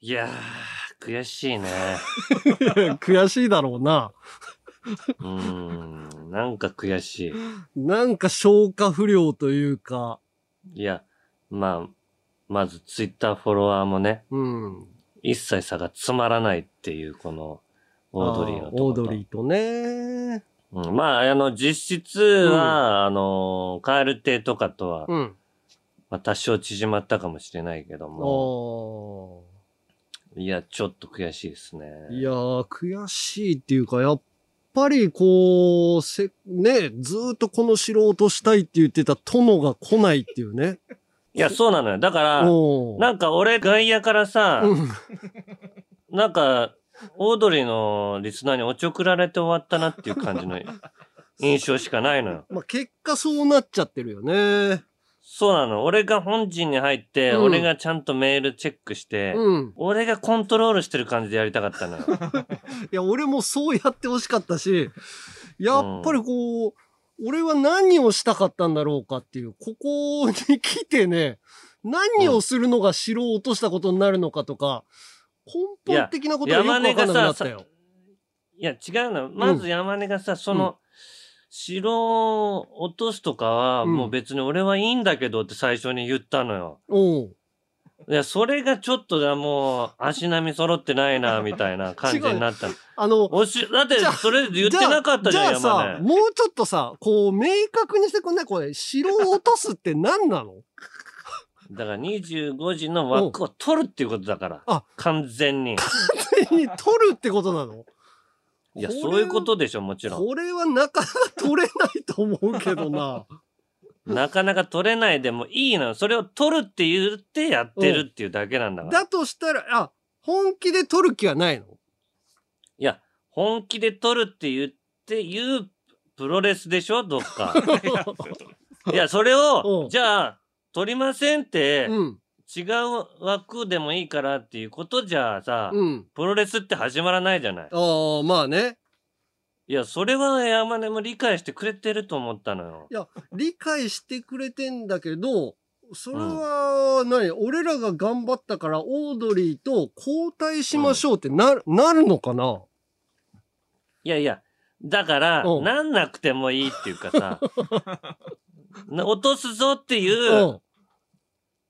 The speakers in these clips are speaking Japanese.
いやー、悔しいね。悔しいだろうな。うーん、なんか悔しい。なんか消化不良というか、いや、まあ、まずツイッターフォロワーもね、うん。一切差がつまらないっていう、この、オードリーのとあことオードリーとね。うん、まあ、あの、実質は、あの、カエル亭とかとは、うん。まあ、多少縮まったかもしれないけども、あいや、ちょっと悔しいですね。あ。いやー、悔しいっていうか、やっぱりこう、せ、ね、ずーっとこの城を落としたいって言ってた殿が来ないっていうね。いや、そうなのよ。だから、なんか俺外野からさ、うん。なんか、オードリーのリスナーにおちょくられて終わったなっていう感じの印象しかないのよ。まあ、結果そうなっちゃってるよね。そうなの。俺が本陣に入って、うん俺がちゃんとメールチェックして、うん。俺がコントロールしてる感じでやりたかったのよ。いや、俺もそうやってほしかったし、やっぱりこう、俺は何をしたかったんだろうかっていう、ここに来てね、何をするのが城を落としたことになるのかとか、根本的なことがよくわかんなくなったよ。いや、違うの。まず山根がさ、その、城を落とすとかは、うんもう別に俺はいいんだけどって最初に言ったのよ。おういや、それがちょっとだ、もう、足並み揃ってないな、みたいな感じになったの。あの、おし、だってそれ言ってなかったじゃん、じゃあさ。もうちょっとさ、こう、明確にしてくんないこれ、城を落とすって何なの？だから25時の枠を取るっていうことだから。あ完全に。手に取るってことなの？いや、そういうことでしょ、もちろん。これはなかなか取れないと思うけどな。なかなか取れないでもいいのよ。それを取るって言ってやってるっていうだけなんだから。だとしたら、あ、本気で取る気はないの？いや、本気で取るって言って言うプロレスでしょどっか。いや、それうを、んじゃあ、取りませんって、うん。違う枠でもいいからっていうことじゃあさ、うん。プロレスって始まらないじゃない。ああ、まあね。いや、それは山根も理解してくれてると思ったのよい。や、理解してくれてんだけど、それは何、俺らが頑張ったからオードリーと交代しましょうってな,、なるのかな？いやいや、だから、うんなんなくてもいいっていうかさ、な落とすぞっていうう、ん。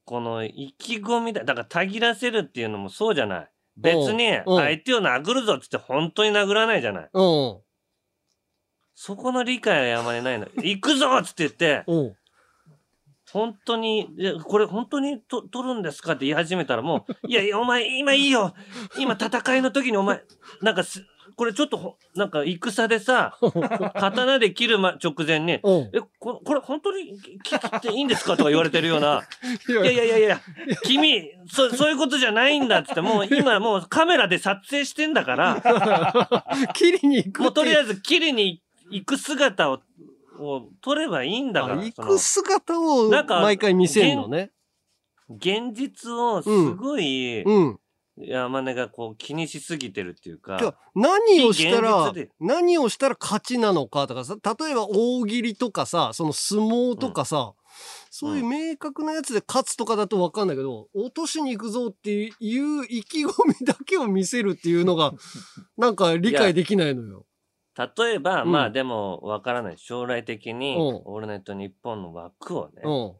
この意気込みだ。だから、たぎらせるっていうのもそうじゃない。別に、うん相手を殴るぞって言って本当に殴らないじゃない。うん。そこの理解は山にないの。行くぞっつって言って、うん。本当に、これ本当にと取るんですかって言い始めたらもう、いやいや、お前、今いいよ今戦いの時にお前、なんかす、これちょっとほ、なんか戦でさ、刀で切るま直前に、うん。え、ここれ本当に切っていいんですかとか言われてるような、いいやいやいやいや、君、そ、そういうことじゃないんだっつって、もう今もうカメラで撮影してんだから、切りに行くもうとりあええず切りに行く姿を、を撮ればいいんだから。行く姿をなんか毎回見せるのね。現実をすごい、うん。山根がこう気にしすぎてるっていうか何をした非ら何をしたら勝ちなのかとかさ、例えば大喜利とかさ、その相撲とかさ、そういう明確なやつで勝つとかだとわかんないけど、落としに行くぞっていう意気込みだけを見せるっていうのが、なんか理解できないのよ。例えば、うんまあでもわからない。将来的に、うんオールナイトニッポンの枠をね、うん。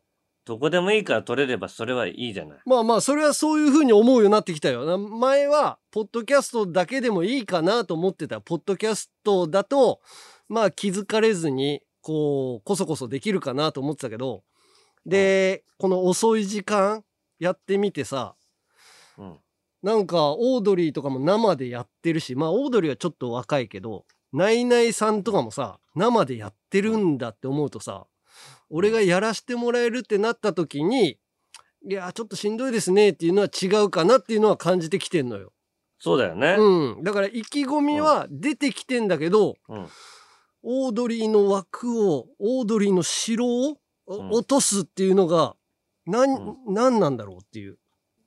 どこでもいいから取れればそれはいいじゃない。まあまあ、それはそういうふうに思うようになってきたよ。な前は、ポッドキャストだけでもいいかなと思ってた。ポッドキャストだと、まあ気づかれずに、こう、こそこそできるかなと思ってたけど、で、この遅い時間やってみてさ、うん。なんか、オードリーとかも生でやってるし、まあ、オードリーはちょっと若いけど、ナイナイさんとかもさ、生でやってるんだって思うとさ、俺がやらしてもらえるってなった時に、いや、ちょっとしんどいですねっていうのは違うかなっていうのは感じてきてんのよ。そうだよね。うん。だから意気込みは出てきてんだけど、うん。オードリーの枠を、オードリーの城をおうん落とすっていうのが、なん、うなんなんだろうっていう。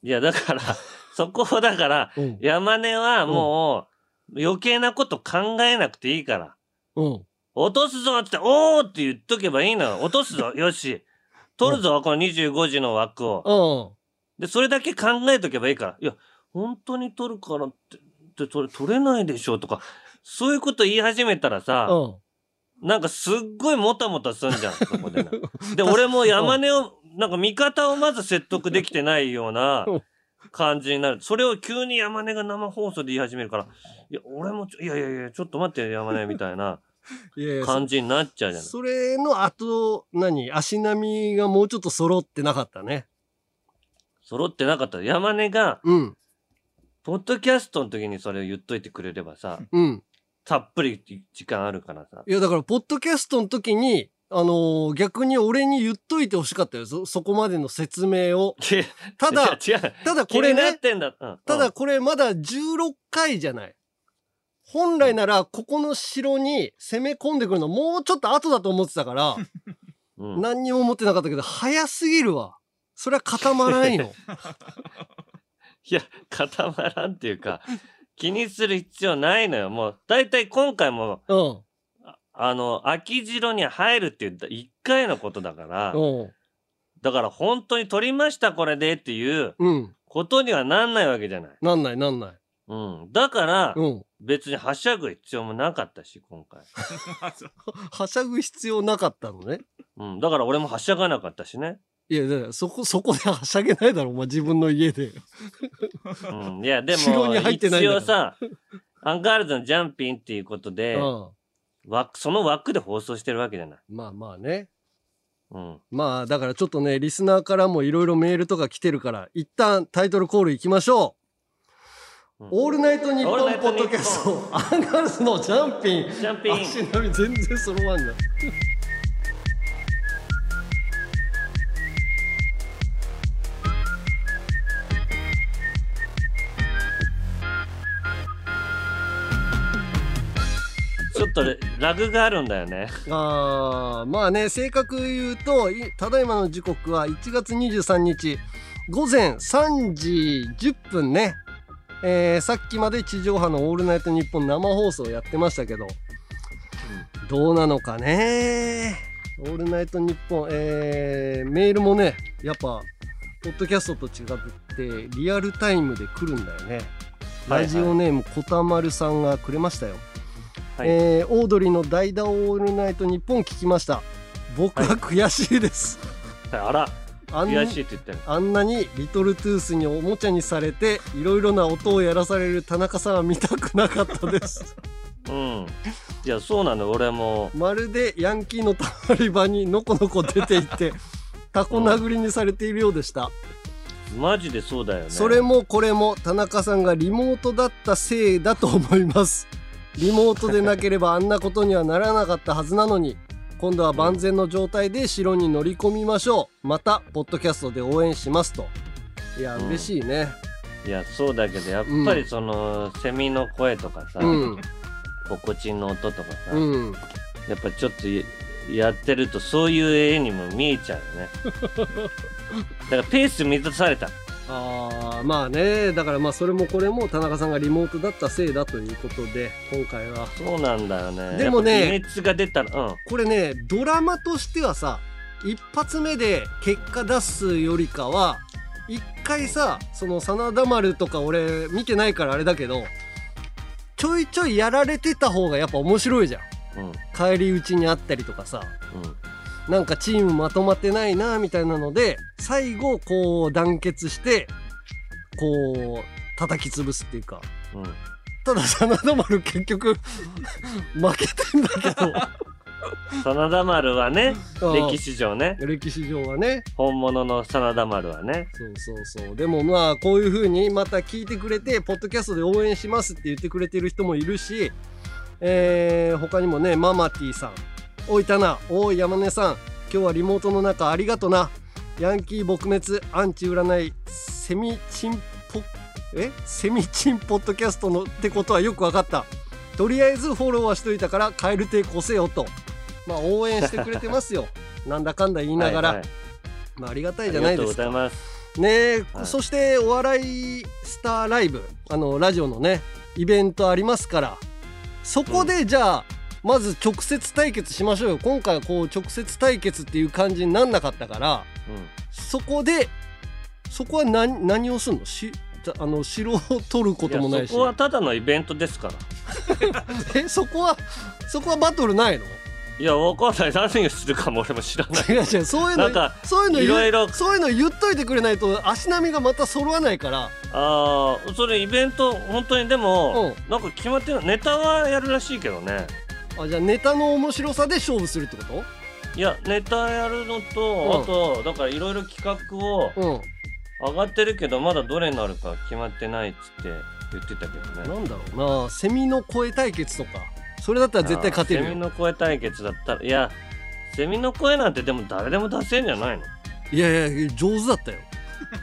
いや、だから、そこをだから、うん。山根はもう、余計なこと考えなくていいから。うん。落とすぞって、おーって言っとけばいいのよ。落とすぞ。よし。取るぞ、この25時の枠を。うん。で、それだけ考えとけばいいから。いや、本当に取るからって、ってそれ取れないでしょとか、そういうこと言い始めたらさ、うん。なんかすっごいもたもたすんじゃん、そこでな。で、俺も山根を、なんか味方をまず説得できてないようなうん感じになる。それを急に山根が生放送で言い始めるから、いや、俺もいやいやいや、ちょっと待ってよ、山根みたいな感じになっちゃうじゃん。それの後、何？足並みがもうちょっと揃ってなかったね。揃ってなかった。山根が、うん。ポッドキャストの時にそれを言っといてくれればさ、うん。たっぷり時間あるからさ。いや、だから、ポッドキャストの時に、あのー逆に俺に言っといてほしかったよ。そ、そこまでの説明を。ただ。ただこれね、てんだ。うんただ、これまだ16回じゃない。本来なら、ここの城に攻め込んでくるのもうちょっと後だと思ってたから、うんうん何にも思ってなかったけど、早すぎるわ。それは固まらんよ。いや、固まらんっていうか、気にする必要ないのよ。もう、だいたい今回も、うん。ああの、秋城に入るって言った1回のことだから、うん。だから本当に取りましたこれでっていううん。ことにはなんないわけじゃない。なんないなんない。うん。だから、うん。別にはしゃぐ必要もなかったし、今回。はしゃぐ必要なかったのね。うん。だから俺もはしゃがなかったしね。いや、だからそこ、そこではしゃげないだろ、お前自分の家で。うん。いや、でも、城に入ってないん一応さ、アンガールズのジャンピンっていうことで、うん。枠その枠で放送してるわけじゃない。まあまあね。うん。まあ、だからちょっとね、リスナーからもいろいろメールとか来てるから、一旦タイトルコールいきましょう。うんオールナイトニッポンポッドキャスト、アンガールズのジャンピン。ジャンピン。足並み全然揃わんな。ちょっとラグがあるんだよね。あーまあね、正確言うと、いただいまの時刻は1月23日、午前3時10分ね。えーさっきまで地上波のオールナイトニッポン生放送やってましたけど、どうなのかね？オールナイトニッポン、えーメールもね、やっぱ、ポッドキャストと違って、リアルタイムで来るんだよね。はいはいラジオネーム、こたまるさんがくれましたよ。はいえーオードリーの代打オールナイトニッポン聞きました。僕は悔しいです。あら、あん悔しいって言ってる。あんなにリトルトゥースにおもちゃにされていろいろな音をやらされる田中さんは見たくなかったです。うん。いや、そうなの、俺も。まるでヤンキーのたまり場にのこのこ出ていって タコ殴りにされているようでした。マジでそうだよね。それもこれも田中さんがリモートだったせいだと思います。リモートでなければあんなことにはならなかったはずなのに、今度は万全の状態で城に乗り込みましょう。また、ポッドキャストで応援しますと。いや、うん嬉しいね。いや、そうだけど、やっぱりその、セミの声とかさ、うん。心地の音とかさ、うん。やっぱちょっとややってるとそういう絵にも見えちゃうよね。だからペース乱された。ああ、まあね。だからまあ、それもこれも田中さんがリモートだったせいだということで、今回は。そうなんだよね。でもね熱が出たら、うん。これね、ドラマとしてはさ、一発目で結果出すよりかは、一回さ、その真田丸とか俺見てないからあれだけど、ちょいちょいやられてた方がやっぱ面白いじゃん。うん。帰り討ちにあったりとかさ、うん。なんかチームまとまってないなみたいなので、最後こう団結して、こう叩き潰すっていうか。うん。ただ真田丸結局 負けてんだけど。真田丸はね、歴史上ね、歴史上はね。本物の真田丸はね。そうそうそう。でもまあ、こういう風にまた聞いてくれて、ポッドキャストで応援しますって言ってくれてる人もいるし、えー、他にもね、ママティさん。おいたな、おい山根さん。今日はリモートの中ありがとな。ヤンキー撲滅、アンチ占い、セミチンポ、え？セミチンポッドキャストのってことはよくわかった。とりあえずフォローはしといたから、カエル亭こせよと。まあ、応援してくれてますよ。なんだかんだ言いながら。はいはいまあ、ありがたあいじゃないりがとうごですか。ざいます。ねえ、はいそしてお笑いスターライブあのラジオのねイベントありますからそこでじゃあ、まず直接対決しましょうよ。今回はこう直接対決っていう感じになんなかったからうん。そこでそこは何何をすんの？したあの城を取ることもないし。やそこはただのイベントですから。えそこはそこはバトルないの？いやわかんない。何をするかも俺も知らない。違う違う。そういうのなんかそういうのいろいろそういうの言っといてくれないと足並みがまた揃わないから。ああそれイベント本当にでもなんか決まってるネタはやるらしいけどねあじゃあネタの面白さで勝負するってこいやネタやるのと、うん。あとだからいろいろ企画をとうん。上がってるけどまだどれになるか決まってないっつって言ってたけどね。なんだろうな。セミの声対決とか。それだったら絶対勝てるあーセミよの声対決だったらいやセミの声なんてでも誰でも出せんじゃないの？いやいや上手だったよ。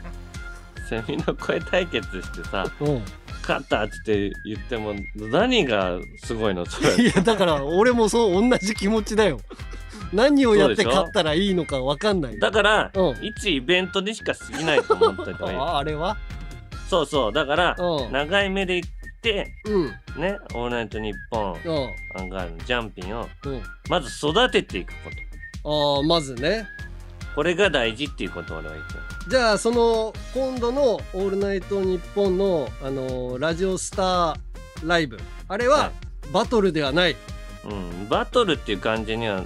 セミの声対決してさうん勝ったって言っても何がすごいの？それ。いやだから俺もそう同じ気持ちだよ。何をやって勝ったらいいのか分かんない。だから、うん。一イベントにしか過ぎないと思っといたあ あれは？そうそうだからうん。長い目で行ってうん。ね「オールナイトニッポン」うん。アンガールズジャンピンをうん。まず育てていくこと。ああまずねこれが大事っていうことを俺は言ってる。じゃあその今度の「オールナイトニッポンの」あのラジオスターライブ。あれははバトルではない、うん、バトルっていう感じには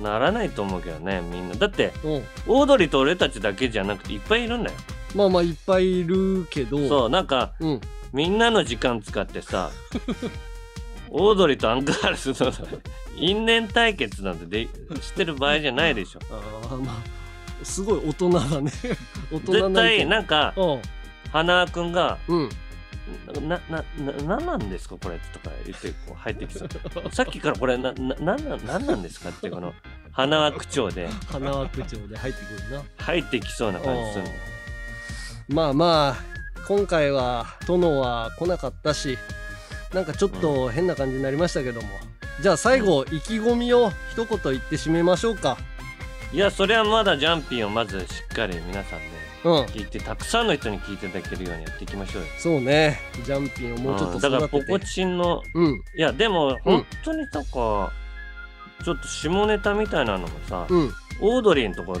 ならないと思うけどねみんな。だってうん、オードリーと俺たちだけじゃなくていっぱいいるんだよ。まあまあいっぱいいるけど。そうなんかうん。みんなの時間使ってさ オードリーとアンガールズの因縁対決なんてでしてる場合じゃないでしょ。あーまあすごい大人だね。大人絶対なんかうん。花輪君がうん。な、な、な、な、なんなんですかこれとか言ってこう 入ってきそう。さっきからこれな、な、なんなん、なんですかってこの花輪口調で。花輪区長で入ってくるな。入ってきそうな感じするの。まあまあ今回は殿は来なかったしなんかちょっと変な感じになりましたけども、じゃあ最後意気込みを一言言って締めましょうかいや、それはまだジャンピンをまずしっかり皆さんね、うん。聞いて、たくさんの人に聞いていただけるようにやっていきましょうよ。そうね。ジャンピンをもうちょっとん。だから、育ててポコチンの、うん。いや、でも、本当になんか、ちょっと下ネタみたいなのもさ、うん。オードリーのとこ、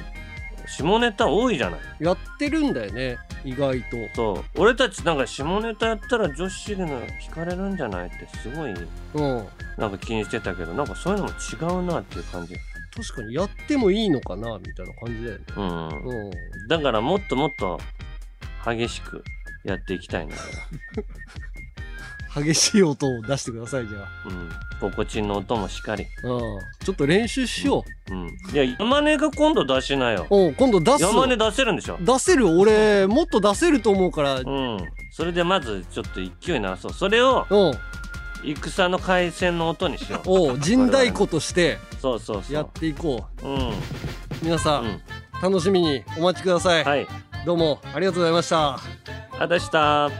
下ネタ多いじゃない。やってるんだよね意外と。そう。俺たちなんか下ネタやったら女子の惹かれるんじゃない？ってすごいうん。なんか気にしてたけどなんかそういうのも違うなっていう感じ確かにやってもいいのかなみたいな感じだよね。うん。うん。だからもっともっと激しくやっていきたいな。激しい音を出してくださいじゃうん。ポコチンの音もしっかり。あ、うん、ちょっと練習しよう。ん。いや山根が今度出しなよ。う、うん、今度出す山根出せるんでしょ？出せる。俺もっと出せると思うから。うん。それでまずちょっと勢いならそう。それをうん戦の回線の音にしよう。おう陣太鼓としてそうそうそう。やっていこう。ん。う皆さ、うん。ん楽しみにお待ちください、はい。どうもありがとうございました。あたした